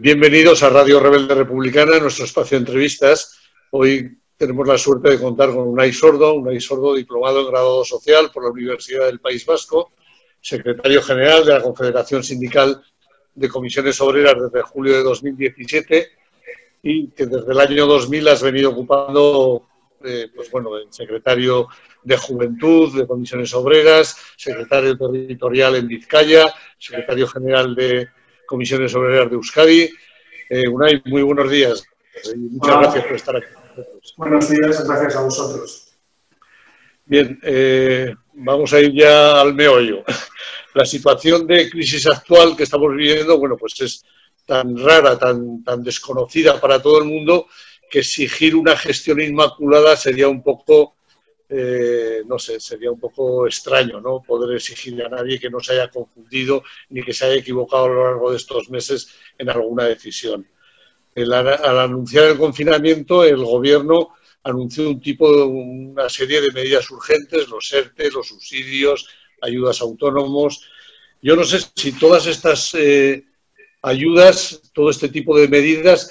bienvenidos a Radio Rebelde Republicana, nuestro espacio de entrevistas. Hoy tenemos la suerte de contar con Unai Sordo, Unai Sordo diplomado en grado social por la Universidad del País Vasco, secretario general de la Confederación Sindical de Comisiones Obreras desde julio de 2017 y que desde el año 2000 has venido ocupando, eh, pues bueno, el secretario de Juventud de Comisiones Obreras, secretario territorial en Vizcaya, secretario general de Comisiones Obreras de Euskadi. Eh, Unai, muy buenos días y muchas gracias por estar aquí. Buenos días, gracias a vosotros. Bien, eh, vamos a ir ya al meollo. La situación de crisis actual que estamos viviendo, bueno, pues es tan rara, tan, tan desconocida para todo el mundo, que exigir una gestión inmaculada sería un poco, eh, no sé, sería un poco extraño, ¿no? Poder exigirle a nadie que no se haya confundido ni que se haya equivocado a lo largo de estos meses en alguna decisión. al anunciar el confinamiento, el gobierno anunció un tipo, una serie de medidas urgentes, los ERTE, los subsidios, ayudas a autónomos. Yo no sé si todas estas eh, ayudas, todo este tipo de medidas,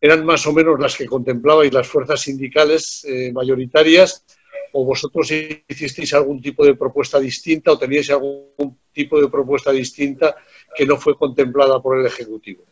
eran más o menos las que contemplabais las fuerzas sindicales eh, mayoritarias o vosotros hicisteis algún tipo de propuesta distinta o teníais algún tipo de propuesta distinta que no fue contemplada por el Ejecutivo.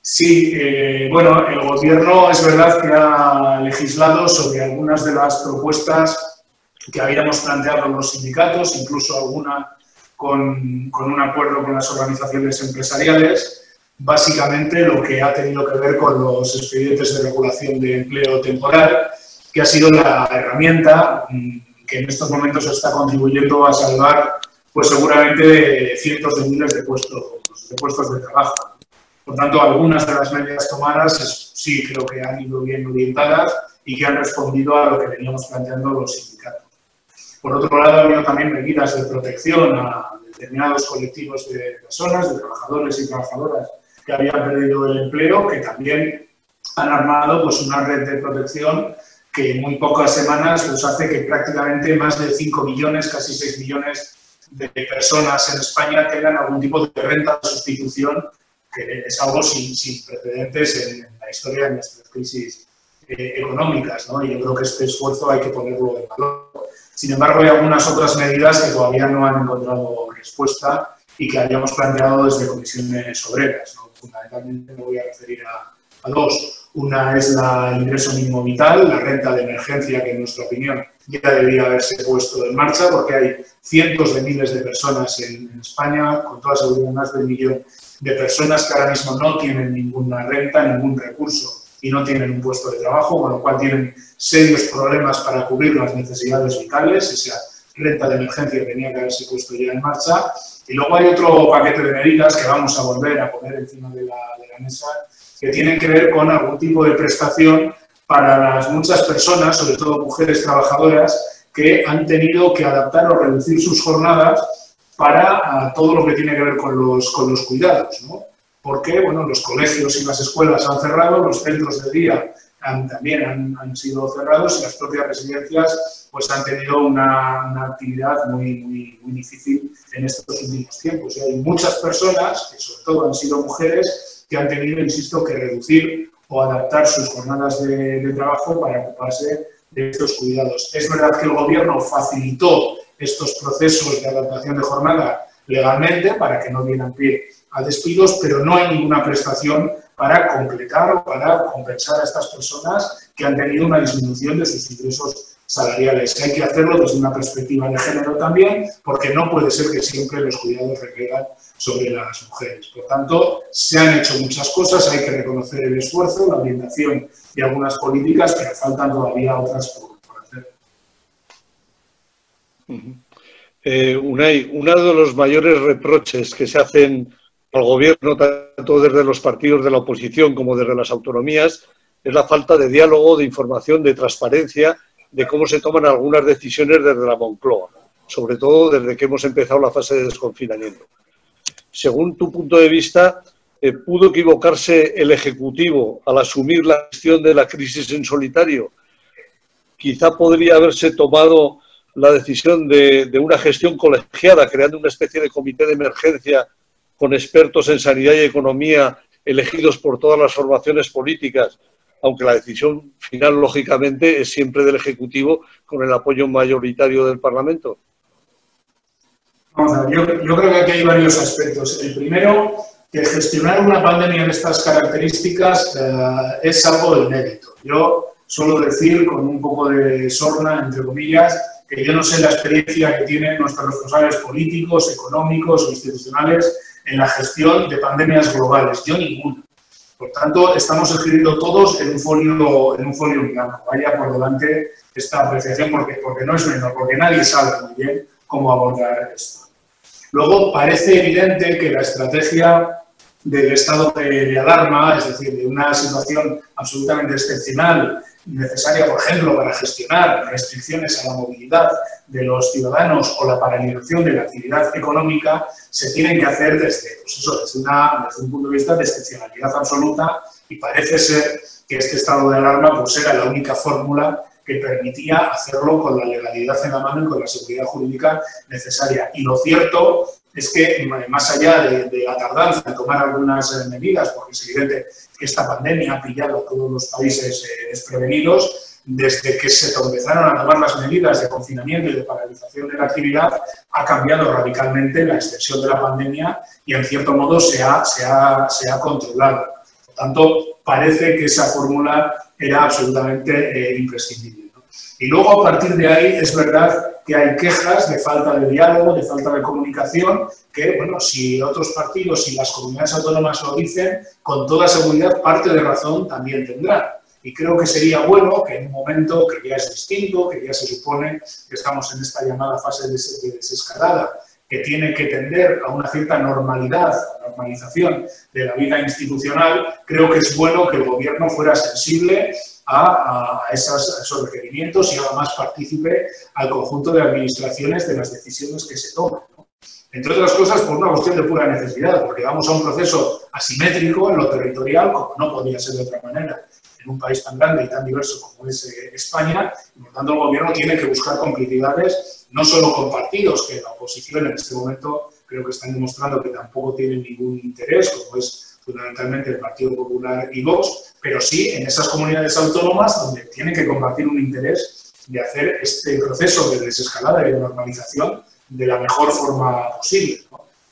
Sí, eh, bueno, el Gobierno es verdad que ha legislado sobre algunas de las propuestas que habíamos planteado los sindicatos, incluso alguna con, un acuerdo con las organizaciones empresariales, básicamente lo que ha tenido que ver con los expedientes de regulación de empleo temporal, que ha sido la herramienta mm, que en estos momentos está contribuyendo a salvar, pues seguramente, cientos de miles de puestos, de puestos de trabajo. Por tanto, algunas de las medidas tomadas sí creo que han ido bien orientadas y que han respondido a lo que veníamos planteando los sindicatos. Por otro lado, ha habido también medidas de protección a determinados colectivos de personas, de trabajadores y trabajadoras que habían perdido el empleo, que también han armado pues, una red de protección que en muy pocas semanas pues, hace que prácticamente más de 5 millones, casi 6 millones de personas en España tengan algún tipo de renta de sustitución, que es algo sin, precedentes en, la historia de nuestras crisis eh, económicas. ¿no? Y yo creo que este esfuerzo hay que ponerlo en valor. Sin embargo, hay algunas otras medidas que todavía no han encontrado respuesta y que habíamos planteado desde comisiones obreras. Fundamentalmente me voy a referir a, dos. Una es la, el ingreso mínimo vital, la renta de emergencia, que en nuestra opinión ya debería haberse puesto en marcha, porque hay cientos de miles de personas en, en España, con toda seguridad más de un millón de personas que ahora mismo no tienen ninguna renta, ningún recurso y no tienen un puesto de trabajo, con lo cual tienen serios problemas para cubrir las necesidades vitales. Esa renta de emergencia tenía que haberse puesto ya en marcha. Y luego hay otro paquete de medidas que vamos a volver a poner encima de la, mesa que tienen que ver con algún tipo de prestación para las muchas personas, sobre todo mujeres trabajadoras, que han tenido que adaptar o reducir sus jornadas para todo lo que tiene que ver con los, con los cuidados. ¿no? porque bueno, los colegios y las escuelas han cerrado, los centros de día también han, sido cerrados y las propias residencias pues, han tenido una, actividad muy, muy, muy, difícil en estos últimos tiempos. Y hay muchas personas, que sobre todo han sido mujeres, que han tenido, insisto, que reducir o adaptar sus jornadas de, de trabajo para ocuparse de estos cuidados. Es verdad que el Gobierno facilitó estos procesos de adaptación de jornada legalmente para que no dieran pie a despidos, pero no hay ninguna prestación para completar o para compensar a estas personas que han tenido una disminución de sus ingresos salariales. Hay que hacerlo desde una perspectiva de género también, porque no puede ser que siempre los cuidados recaigan sobre las mujeres. Por tanto, se han hecho muchas cosas, hay que reconocer el esfuerzo, la orientación de algunas políticas, pero faltan todavía otras por, hacer. Eh, uno de los mayores reproches que se hacen al gobierno, tanto desde los partidos de la oposición como desde las autonomías, es la falta de diálogo, de información, de transparencia, de cómo se toman algunas decisiones desde la Moncloa, sobre todo desde que hemos empezado la fase de desconfinamiento. Según tu punto de vista, eh, ¿pudo equivocarse el Ejecutivo al asumir la gestión de la crisis en solitario? Quizá podría haberse tomado la decisión de, de una gestión colegiada, creando una especie de comité de emergencia con expertos en sanidad y economía elegidos por todas las formaciones políticas, aunque la decisión final, lógicamente, es siempre del Ejecutivo con el apoyo mayoritario del Parlamento? yo, creo que aquí hay varios aspectos. El primero, que gestionar una pandemia de estas características eh, es algo de mérito. Yo suelo decir, con un poco de sorna, entre comillas, que yo no sé la experiencia que tienen nuestros responsables políticos, económicos o institucionales en la gestión de pandemias globales. Yo ninguna. Por tanto, estamos escribiendo todos en un folio, en un folio blanco. Vaya por delante esta apreciación porque, porque no es menor, porque nadie sabe muy bien cómo abordar esto. Luego, parece evidente que la estrategia del estado de, alarma, es decir, de una situación absolutamente excepcional, necesaria, por ejemplo, para gestionar restricciones a la movilidad de los ciudadanos o la paralización de la actividad económica, se tienen que hacer desde, pues eso, desde, desde un punto de vista de excepcionalidad absoluta y parece ser que este estado de alarma pues, era la única fórmula que permitía hacerlo con la legalidad en la mano y con la seguridad jurídica necesaria. Y lo cierto es que, más allá de, la tardanza en tomar algunas eh, medidas, porque es evidente que esta pandemia ha pillado a todos los países eh, desprevenidos, desde que se empezaron a tomar las medidas de confinamiento y de paralización de la actividad, ha cambiado radicalmente la extensión de la pandemia y, en cierto modo, se ha, controlado. Por tanto, parece que esa fórmula era absolutamente eh, imprescindible. Y luego, a partir de ahí, es verdad que hay quejas de falta de diálogo, de falta de comunicación, que, bueno, si otros partidos y las comunidades autónomas lo dicen, con toda seguridad parte de razón también tendrán. Y creo que sería bueno que en un momento que ya es distinto, que ya se supone que estamos en esta llamada fase de desescalada, que tiene que tender a una cierta normalidad, normalización de la vida institucional, creo que es bueno que el Gobierno fuera sensible a, esos requerimientos y haga más partícipe al conjunto de administraciones de las decisiones que se toman. Entre otras cosas, por una cuestión de pura necesidad, porque vamos a un proceso asimétrico en lo territorial, como no podía ser de otra manera, en un país tan grande y tan diverso como es eh, España, y por tanto el Gobierno tiene que buscar complicidades no solo con partidos, que la oposición en este momento creo que están demostrando que tampoco tienen ningún interés, como es fundamentalmente el Partido Popular y Vox, pero sí en esas comunidades autónomas donde tienen que compartir un interés de hacer este proceso de desescalada y de normalización de la mejor forma posible.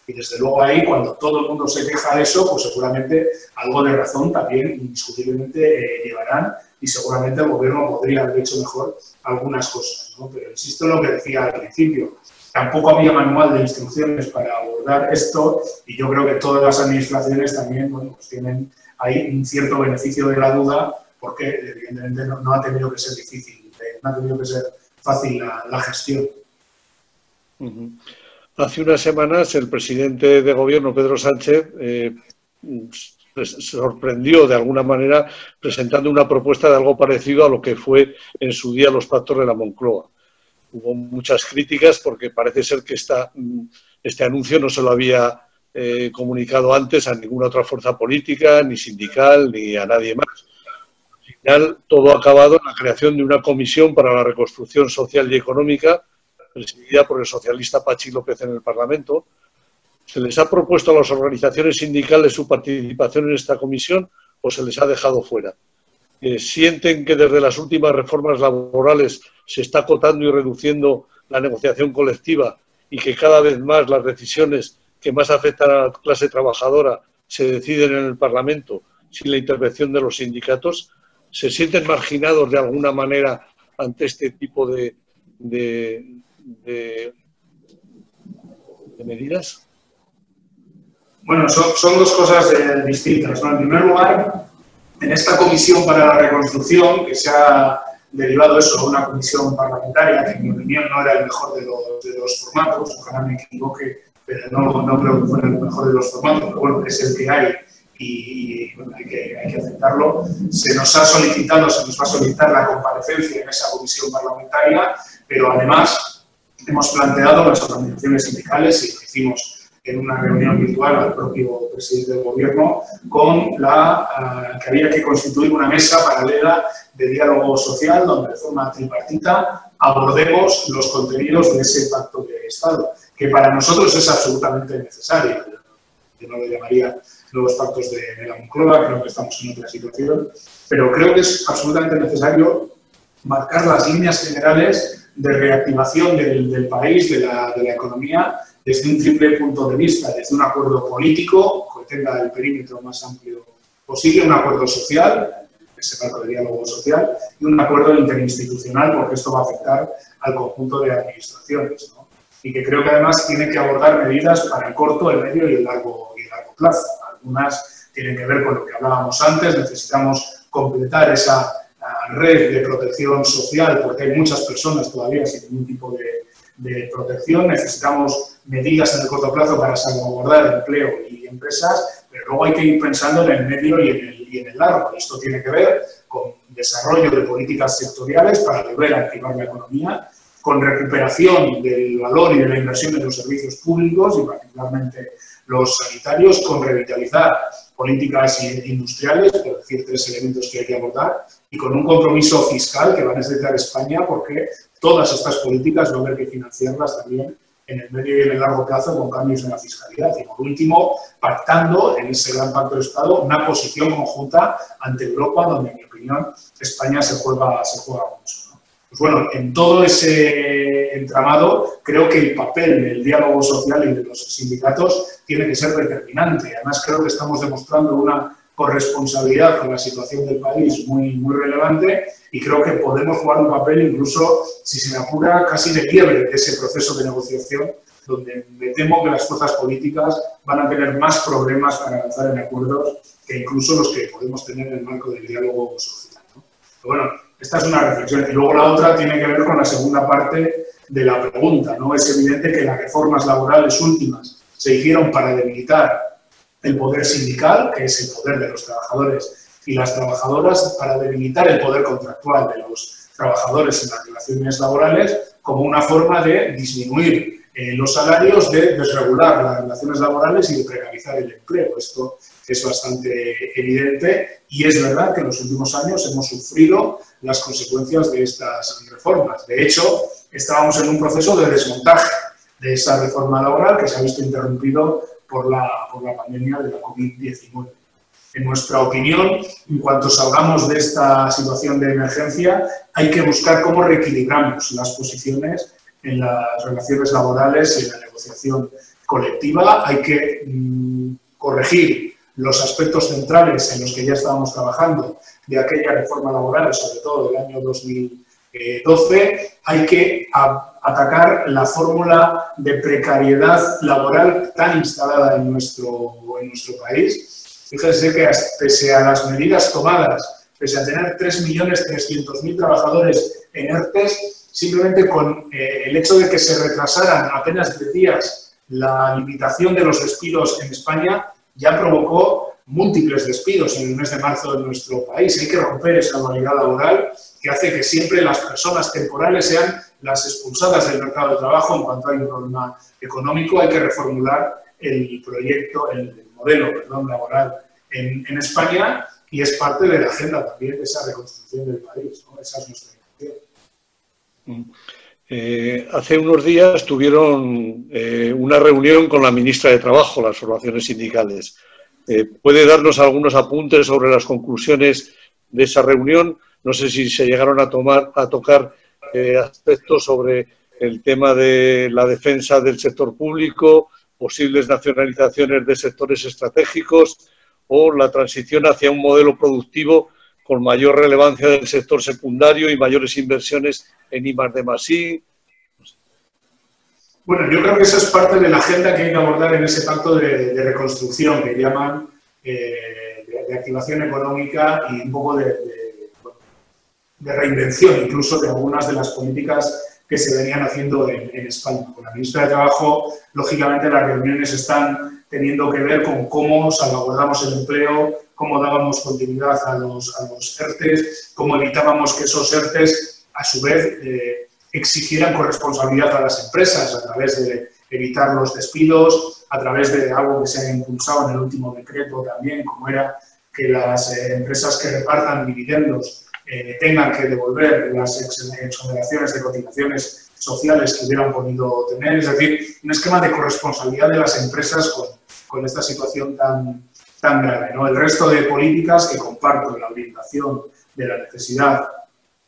Y desde luego ahí, cuando todo el mundo se queja de eso, pues seguramente algo de razón también indiscutiblemente eh, llevarán y seguramente el gobierno podría haber hecho mejor algunas cosas. Pero insisto en lo que decía al principio, Tampoco había manual de instrucciones para abordar esto y yo creo que todas las administraciones también pues tienen ahí un cierto beneficio de la duda porque evidentemente no, ha tenido que ser difícil, eh, no ha tenido que ser fácil la, gestión. Hace unas semanas el presidente de gobierno, Pedro Sánchez, eh, sorprendió de alguna manera presentando una propuesta de algo parecido a lo que fue en su día los pactos de la Moncloa hubo muchas críticas porque parece ser que esta, este anuncio no se lo había eh, comunicado antes a ninguna otra fuerza política, ni sindical, ni a nadie más. Al final, todo ha acabado en la creación de una comisión para la reconstrucción social y económica, presidida por el socialista Pachi López en el Parlamento. ¿Se les ha propuesto a las organizaciones sindicales su participación en esta comisión o se les ha dejado fuera? ¿Sienten que desde las últimas reformas laborales se está acotando y reduciendo la negociación colectiva y que cada vez más las decisiones que más afectan a la clase trabajadora se deciden en el Parlamento sin la intervención de los sindicatos? ¿Se sienten marginados de alguna manera ante este tipo de, de, medidas? Bueno, son, dos cosas eh, distintas. En primer lugar, en esta comisión para la reconstrucción, que se ha derivado eso a una comisión parlamentaria, que en mi opinión no era el mejor de los, formatos, ojalá me equivoque, pero no, no, creo que fuera el mejor de los formatos, pero bueno, es el que hay y, hay, que, hay, que, aceptarlo. Se nos ha solicitado, se nos va a solicitar la comparecencia en esa comisión parlamentaria, pero además hemos planteado las organizaciones sindicales y hicimos en una reunión virtual al propio presidente del gobierno con la eh, que había que constituir una mesa paralela de diálogo social donde de forma tripartita abordemos los contenidos de ese pacto de Estado, que para nosotros es absolutamente necesario. yo no lo llamaría nuevos pactos de, la Moncloa, creo que estamos en otra situación, pero creo que es absolutamente necesario marcar las líneas generales de reactivación del, país, de la, de la, economía, desde un triple punto de vista, desde un acuerdo político, que tenga el perímetro más amplio posible, un acuerdo social, ese marco de diálogo social, y un acuerdo interinstitucional, porque esto va a afectar al conjunto de administraciones. Y que creo que además tiene que abordar medidas para el corto, el medio y el largo, y el largo plazo. Algunas tienen que ver con lo que hablábamos antes, necesitamos completar esa red de protección social, porque hay muchas personas todavía sin ningún tipo de, de protección. Necesitamos medidas en el corto plazo para salvaguardar empleo y empresas, pero luego hay que ir pensando en el medio y en el, y en el largo. Esto tiene que ver con desarrollo de políticas sectoriales para volver a activar la economía, con recuperación del valor y de la inversión en los servicios públicos y particularmente los sanitarios, con revitalizar políticas industriales, por decir tres elementos que hay que abordar, y con un compromiso fiscal que va a necesitar España porque todas estas políticas va a haber que financiarlas también en el medio y en el largo plazo con cambios en la fiscalidad. Y por último, pactando en ese gran pacto de Estado una posición conjunta ante Europa, donde en mi opinión España se juega, se juega mucho. Pues bueno, en todo ese entramado, creo que el papel del diálogo social y de los sindicatos tiene que ser determinante. Además, creo que estamos demostrando una corresponsabilidad con la situación del país muy, muy relevante y creo que podemos jugar un papel incluso, si se me apura, casi de quiebre de ese proceso de negociación donde me temo que las fuerzas políticas van a tener más problemas para avanzar en acuerdos que incluso los que podemos tener en el marco del diálogo social. bueno, esta es una reflexión. Y luego la otra tiene que ver con la segunda parte de la pregunta. ¿no? Es evidente que las reformas laborales últimas se hicieron para debilitar el poder sindical, que es el poder de los trabajadores y las trabajadoras, para debilitar el poder contractual de los trabajadores en las relaciones laborales, como una forma de disminuir eh, los salarios, de desregular las relaciones laborales y de precarizar el empleo. Esto es bastante evidente y es verdad que en los últimos años hemos sufrido las consecuencias de estas reformas. De hecho, estábamos en un proceso de desmontaje de esa reforma laboral que se ha visto interrumpido por la, por la pandemia de la COVID-19. En nuestra opinión, en cuanto salgamos de esta situación de emergencia, hay que buscar cómo reequilibramos las posiciones en las relaciones laborales y en la negociación colectiva. Hay que mm, corregir los aspectos centrales en los que ya estábamos trabajando de aquella reforma laboral, sobre todo del año 2012, hay que atacar la fórmula de precariedad laboral tan instalada en nuestro, en nuestro país. Fíjense que pese a las medidas tomadas, pese a tener 3.300.000 trabajadores en ERTES, simplemente con eh, el hecho de que se retrasaran apenas 10 días la limitación de los despidos en España, ya provocó múltiples despidos en el mes de marzo en nuestro país. Hay que romper esa dualidad laboral que hace que siempre las personas temporales sean las expulsadas del mercado de trabajo en cuanto hay un problema económico. Hay que reformular el proyecto, el, modelo laboral en, en, España y es parte de la agenda también de esa reconstrucción del país. Esa es nuestra intención. Eh, hace unos días tuvieron eh, una reunión con la ministra de Trabajo, las formaciones sindicales. Eh, ¿Puede darnos algunos apuntes sobre las conclusiones de esa reunión? No sé si se llegaron a, tomar, a tocar aspectos sobre el tema de la defensa del sector público, posibles nacionalizaciones de sectores estratégicos o la transición hacia un modelo productivo con mayor relevancia del sector secundario y mayores inversiones en I de Masí. Bueno, yo creo que esa es parte de la agenda que hay que abordar en ese pacto de, reconstrucción que llaman eh, de, activación económica y un poco de, de, reinvención incluso de algunas de las políticas que se venían haciendo en, en España. Con la ministra de Trabajo, lógicamente las reuniones están teniendo que ver con cómo salvaguardamos el empleo, cómo dábamos continuidad a los, a ERTES, cómo evitábamos que esos ERTES, a su vez, eh, exigieran corresponsabilidad a las empresas a través de evitar los despidos, a través de algo que se ha impulsado en el último decreto también, como era que las eh, empresas que repartan dividendos eh, tengan que devolver las exoneraciones de cotizaciones sociales que hubieran podido tener, es decir, un esquema de corresponsabilidad de las empresas con, con esta situación tan, tan grave. ¿no? El resto de políticas que comparto, la orientación de la necesidad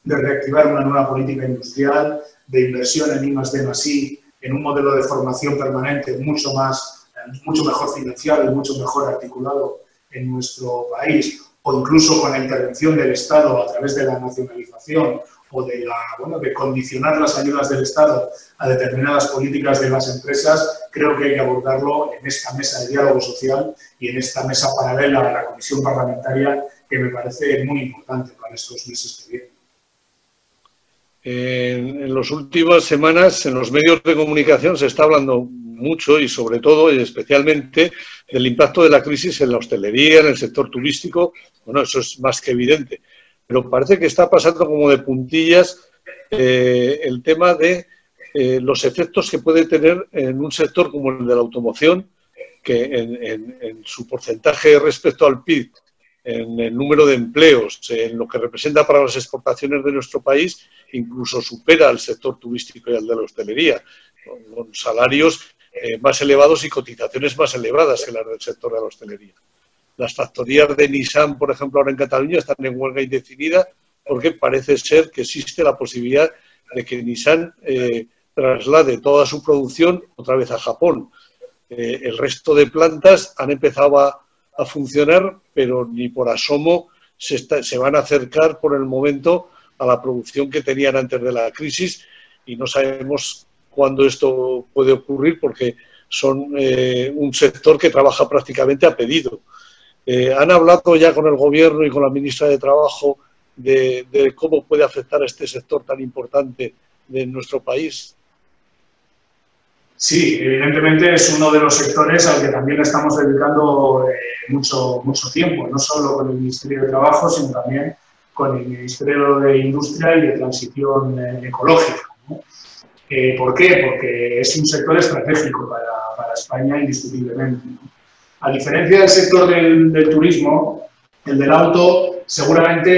de reactivar una nueva política industrial, de inversión en I más I, en un modelo de formación permanente mucho más, mucho mejor financiado y mucho mejor articulado en nuestro país, o incluso con la intervención del Estado a través de la nacionalización o de, bueno, de condicionar las ayudas del Estado a determinadas políticas de las empresas, creo que hay que abordarlo en esta mesa de diálogo social y en esta mesa paralela a la comisión parlamentaria que me parece muy importante para estos meses que vienen. En, en las últimas semanas en los medios de comunicación se está hablando mucho y sobre todo y especialmente del impacto de la crisis en la hostelería, en el sector turístico. Bueno, eso es más que evidente pero parece que está pasando como de puntillas eh, el tema de eh, los efectos que puede tener en un sector como el de la automoción, que en, su porcentaje respecto al PIB, en el número de empleos, en lo que representa para las exportaciones de nuestro país, incluso supera al sector turístico y al de la hostelería, con, salarios eh, más elevados y cotizaciones más elevadas que las del sector de la hostelería. Las factorías de Nissan, por ejemplo, ahora en Cataluña están en huelga indefinida porque parece ser que existe la posibilidad de que Nissan eh, traslade toda su producción otra vez a Japón. Eh, el resto de plantas han empezado a, funcionar, pero ni por asomo se, van a acercar por el momento a la producción que tenían antes de la crisis y no sabemos cuándo esto puede ocurrir porque son eh, un sector que trabaja prácticamente a pedido. Eh, ¿Han hablado ya con el Gobierno y con la ministra de Trabajo de, cómo puede afectar a este sector tan importante de nuestro país? Sí, evidentemente es uno de los sectores al que también estamos dedicando eh, mucho, mucho tiempo, no solo con el Ministerio de Trabajo, sino también con el Ministerio de Industria y de Transición eh, Ecológica. ¿Por qué? Porque es un sector estratégico para, para España indiscutiblemente. A diferencia del sector del, turismo, el del auto seguramente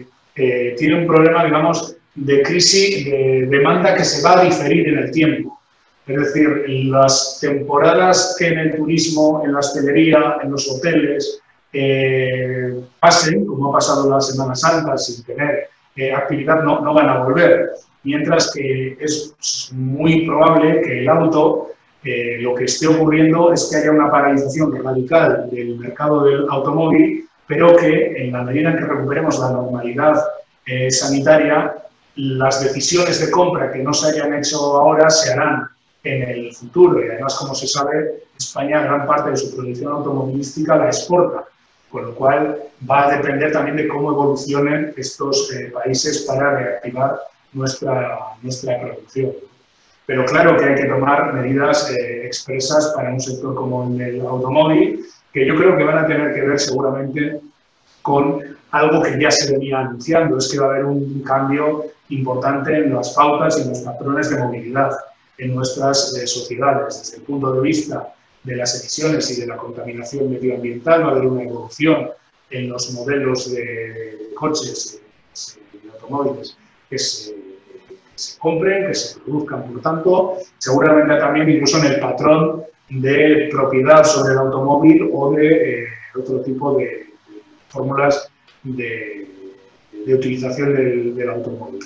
eh, eh, tiene un problema, digamos, de crisis de demanda que se va a diferir en el tiempo. Es decir, las temporadas que en el turismo, en la hostelería, en los hoteles, eh, pasen, como ha pasado la Semana Santa, sin tener actividad, no, no, van a volver. Mientras que es muy probable que el auto lo que esté ocurriendo es que haya una paralización radical del mercado del automóvil, pero que en la medida en que recuperemos la normalidad eh, sanitaria, las decisiones de compra que no se hayan hecho ahora se harán en el futuro. Y además, como se sabe, España gran parte de su producción automovilística la exporta, con lo cual va a depender también de cómo evolucionen estos eh, países para reactivar nuestra, nuestra producción. Pero claro que hay que tomar medidas eh, expresas para un sector como el del automóvil, que yo creo que van a tener que ver seguramente con algo que ya se venía anunciando, es que va a haber un cambio importante en las pautas y en los patrones de movilidad en nuestras eh, sociedades. Desde el punto de vista de las emisiones y de la contaminación medioambiental, va a haber una evolución en los modelos de coches y automóviles que se se compren, que se produzcan. Por tanto, seguramente también incluso en el patrón de propiedad sobre el automóvil o de eh, otro tipo de, fórmulas de, utilización del, automóvil.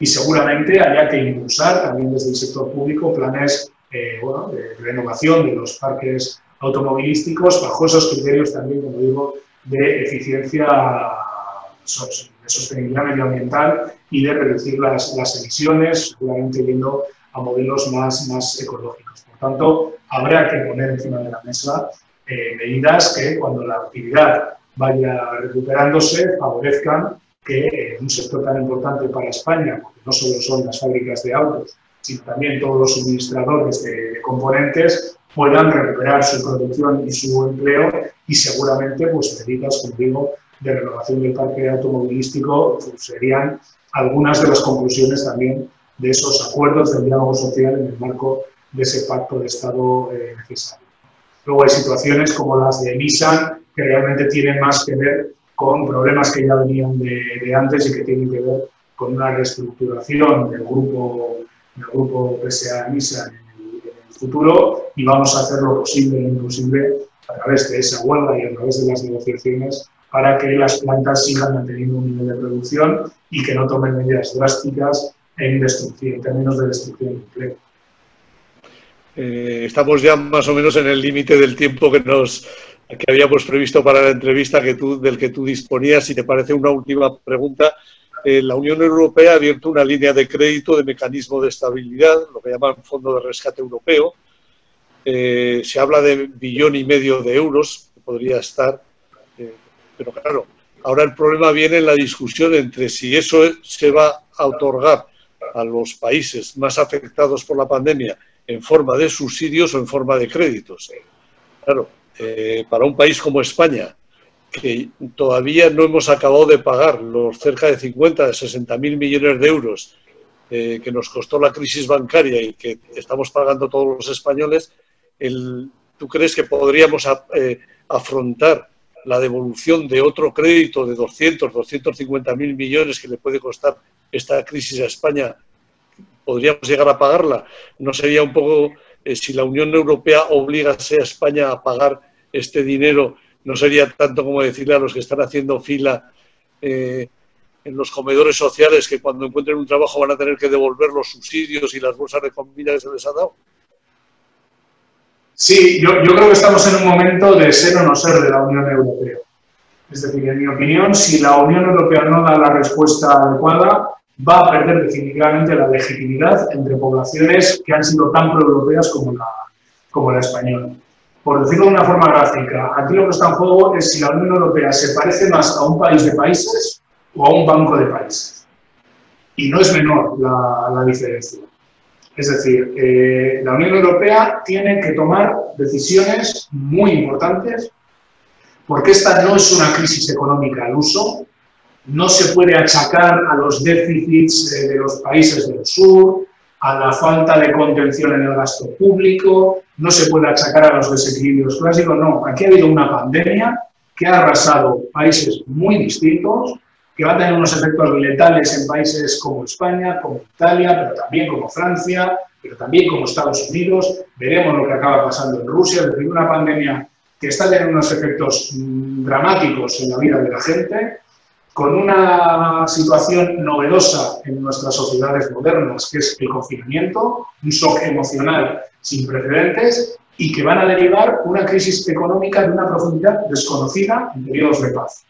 Y seguramente haya que impulsar también desde el sector público planes eh, de renovación de los parques automovilísticos bajo esos criterios también, como digo, de eficiencia, de sostenibilidad medioambiental y de reducir las, las emisiones, seguramente yendo a modelos más, más ecológicos. Por tanto, habrá que poner encima de la mesa eh, medidas que cuando la actividad vaya recuperándose favorezcan que un sector tan importante para España, porque no solo son las fábricas de autos, sino también todos los suministradores de, componentes, puedan recuperar su producción y su empleo y seguramente pues medidas, como digo, de renovación del parque automovilístico pues, serían algunas de las conclusiones también de esos acuerdos del diálogo social en el marco de ese pacto de Estado eh, necesario. Luego hay situaciones como las de Nissan que realmente tienen más que ver con problemas que ya venían de, antes y que tienen que ver con una reestructuración del grupo, del grupo PSA Nissan en el futuro y vamos a hacer lo posible e imposible a través de esa huelga y a través de las negociaciones para que las plantas sigan manteniendo un nivel de producción y que no tomen medidas drásticas en, destrucción, en términos de destrucción de empleo. Eh, estamos ya más o menos en el límite del tiempo que nos que habíamos previsto para la entrevista que tú, del que tú disponías. Si te parece una última pregunta, eh, la Unión Europea ha abierto una línea de crédito de mecanismo de estabilidad, lo que llaman Fondo de Rescate Europeo. Eh, se habla de billón y medio de euros, que podría estar, pero claro, ahora el problema viene en la discusión entre si eso se va a otorgar a los países más afectados por la pandemia en forma de subsidios o en forma de créditos. Claro, eh, para un país como España, que todavía no hemos acabado de pagar los cerca de 50, de 60 mil millones de euros eh, que nos costó la crisis bancaria y que estamos pagando todos los españoles, ¿tú crees que podríamos eh, afrontar la devolución de otro crédito de 200, 250 mil millones que le puede costar esta crisis a España podríamos llegar a pagarla. ¿No sería un poco, si la Unión Europea obligase a España a pagar este dinero, no sería tanto como decirle a los que están haciendo fila eh, en los comedores sociales que cuando encuentren un trabajo van a tener que devolver los subsidios y las bolsas de comida que se les ha dado? Sí, yo, creo que estamos en un momento de ser o no ser de la Unión Europea. Es decir, en mi opinión, si la Unión Europea no da la respuesta adecuada, va a perder definitivamente la legitimidad entre poblaciones que han sido tan proeuropeas como la española. Por decirlo de una forma gráfica, aquí lo que está en juego es si la Unión Europea se parece más a un país de países o a un banco de países. Y no es menor la, la diferencia. Es decir, eh, la Unión Europea tiene que tomar decisiones muy importantes porque esta no es una crisis económica al uso, no se puede achacar a los déficits eh, de los países del sur, a la falta de contención en el gasto público, no se puede achacar a los desequilibrios clásicos, no, aquí ha habido una pandemia que ha arrasado países muy distintos, que va a tener unos efectos letales en países como España, como Italia, pero también como Francia, pero también como Estados Unidos. Veremos lo que acaba pasando en Rusia, es decir, una pandemia que está teniendo unos efectos mm, dramáticos en la vida de la gente, con una situación novedosa en nuestras sociedades modernas, que es el confinamiento, un shock emocional sin precedentes y que van a derivar una crisis económica de una profundidad desconocida en periodos de paz.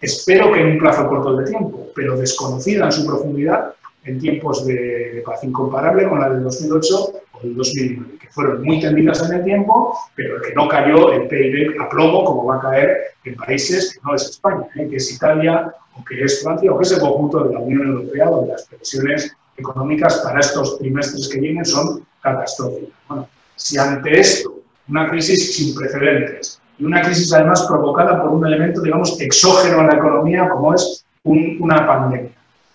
Espero que en un plazo corto de tiempo, pero desconocida en su profundidad en tiempos de, paz, incomparable con la del 2008 del 2009, que fueron muy tendidas en el tiempo, pero que no cayó el PIB a plomo como va a caer en países que no es España, ¿eh? que es Italia o que es Francia o que es el conjunto de la Unión Europea, donde las previsiones económicas para estos trimestres que vienen son catastróficas. Bueno, si ante esto, una crisis sin precedentes, y una crisis además provocada por un elemento, digamos, exógeno a la economía como es una pandemia,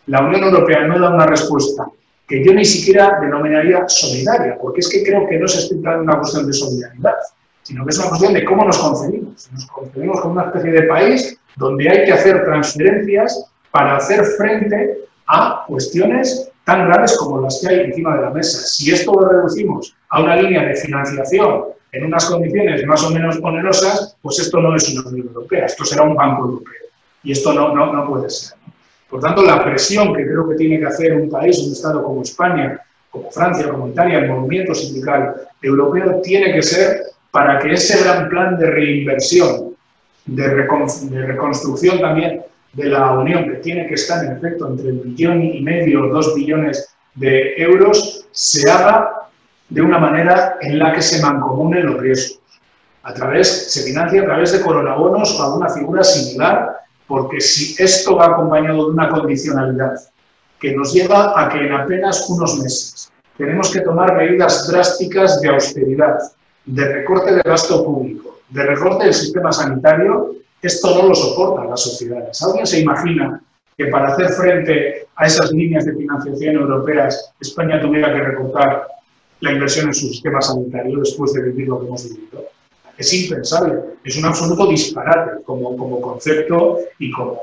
la Unión Europea no da una respuesta que yo ni siquiera denominaría solidaria, porque es que creo que no se trata de una cuestión de solidaridad, sino que es una cuestión de cómo nos concebimos. Nos concebimos como una especie de país donde hay que hacer transferencias para hacer frente a cuestiones tan graves como las que hay encima de la mesa. Si esto lo reducimos a una línea de financiación en unas condiciones más o menos onerosas, pues esto no es una Unión Europea, esto será un Banco Europeo. Y esto no, no, no puede ser. Por tanto, la presión que creo que tiene que hacer un país, un Estado como España, como Francia, como Italia, el movimiento sindical europeo, tiene que ser para que ese gran plan de reinversión, de, reconstrucción también de la Unión, que tiene que estar en efecto entre el billón y medio, dos billones de euros, se haga de una manera en la que se mancomunen los riesgos. A través, se financia a través de coronabonos o alguna figura similar porque si esto va acompañado de una condicionalidad que nos lleva a que en apenas unos meses tenemos que tomar medidas drásticas de austeridad, de recorte de gasto público, de recorte del sistema sanitario, esto no lo soportan las sociedades. ¿Alguien se imagina que para hacer frente a esas líneas de financiación europeas España tuviera que recortar la inversión en su sistema sanitario después de vivir lo que hemos vivido? Es impensable, es un absoluto disparate como, como concepto y como,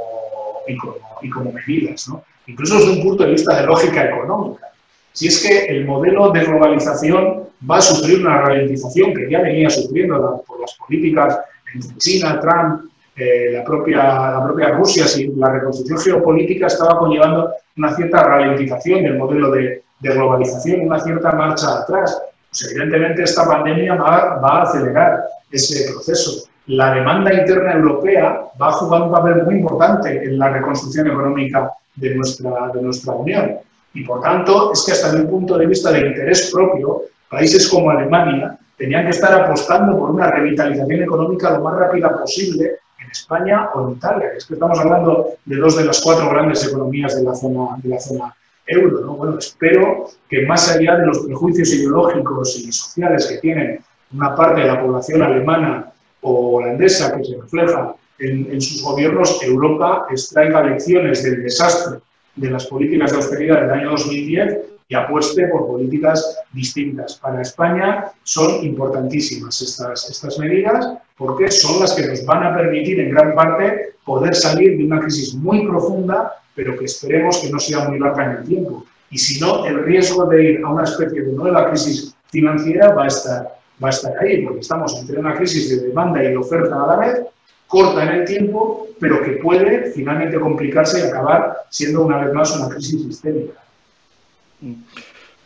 y como, medidas. ¿no? Incluso desde un punto de vista de lógica económica. si es que el modelo de globalización va a sufrir una ralentización que ya venía sufriendo por las políticas entre China, Trump, eh, la, propia, la propia Rusia, si la reconstrucción geopolítica estaba conllevando una cierta ralentización del modelo de, globalización, una cierta marcha atrás. Pues evidentemente esta pandemia va, va, a acelerar ese proceso. La demanda interna europea va a jugar un papel muy importante en la reconstrucción económica de nuestra, de nuestra Unión. Y por tanto, es que hasta un punto de vista de interés propio, países como Alemania tenían que estar apostando por una revitalización económica lo más rápida posible en España o en Italia. Es que estamos hablando de dos de las cuatro grandes economías de la zona, de la zona ¿no? Bueno, espero que más allá de los prejuicios ideológicos y sociales que tienen una parte de la población alemana o holandesa que se refleja en, en sus gobiernos, Europa extraiga lecciones del desastre de las políticas de austeridad del año 2010 y apueste por políticas distintas. Para España son importantísimas estas, estas medidas porque son las que nos van a permitir en gran parte poder salir de una crisis muy profunda, pero que esperemos que no sea muy larga en el tiempo. Y si no, el riesgo de ir a una especie de nueva crisis financiera va a estar, va a estar ahí, porque estamos entre una crisis de demanda y de oferta a la vez, corta en el tiempo, pero que puede finalmente complicarse y acabar siendo una vez más una crisis sistémica.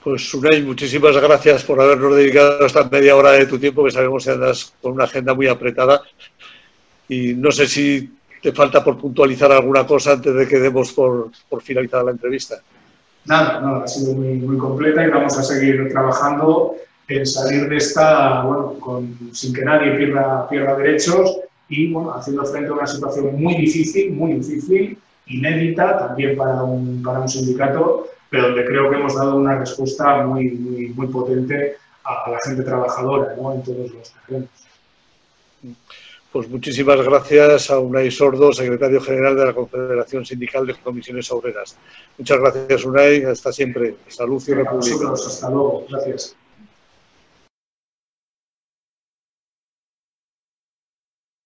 Pues Unai, muchísimas gracias por habernos dedicado esta media hora de tu tiempo, que sabemos que andas con una agenda muy apretada. Y no sé si te falta por puntualizar alguna cosa antes de que demos por, por finalizada la entrevista. Nada, nada, ha sido muy, muy completa y vamos a seguir trabajando en salir de esta, bueno, con, sin que nadie pierda, pierda derechos y bueno, haciendo frente a una situación muy difícil, muy difícil, inédita también para un, para un sindicato pero donde creo que hemos dado una respuesta muy, muy, muy potente a, la gente trabajadora ¿no? en todos los terrenos. Pues muchísimas gracias a Unai Sordo, secretario general de la Confederación Sindical de Comisiones Obreras. Muchas gracias, Unai. Hasta siempre. Salud y República. Hasta luego. Gracias.